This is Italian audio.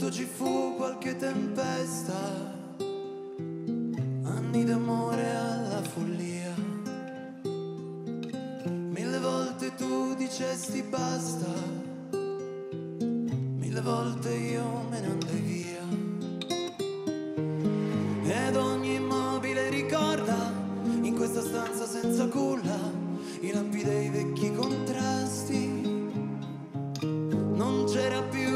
sotto ci fu qualche tempesta, anni d'amore alla follia. Mille volte tu dicesti basta, mille volte io me ne andai via. Ed ogni immobile ricorda, in questa stanza senza culla, i lampi dei vecchi contrasti. Non c'era più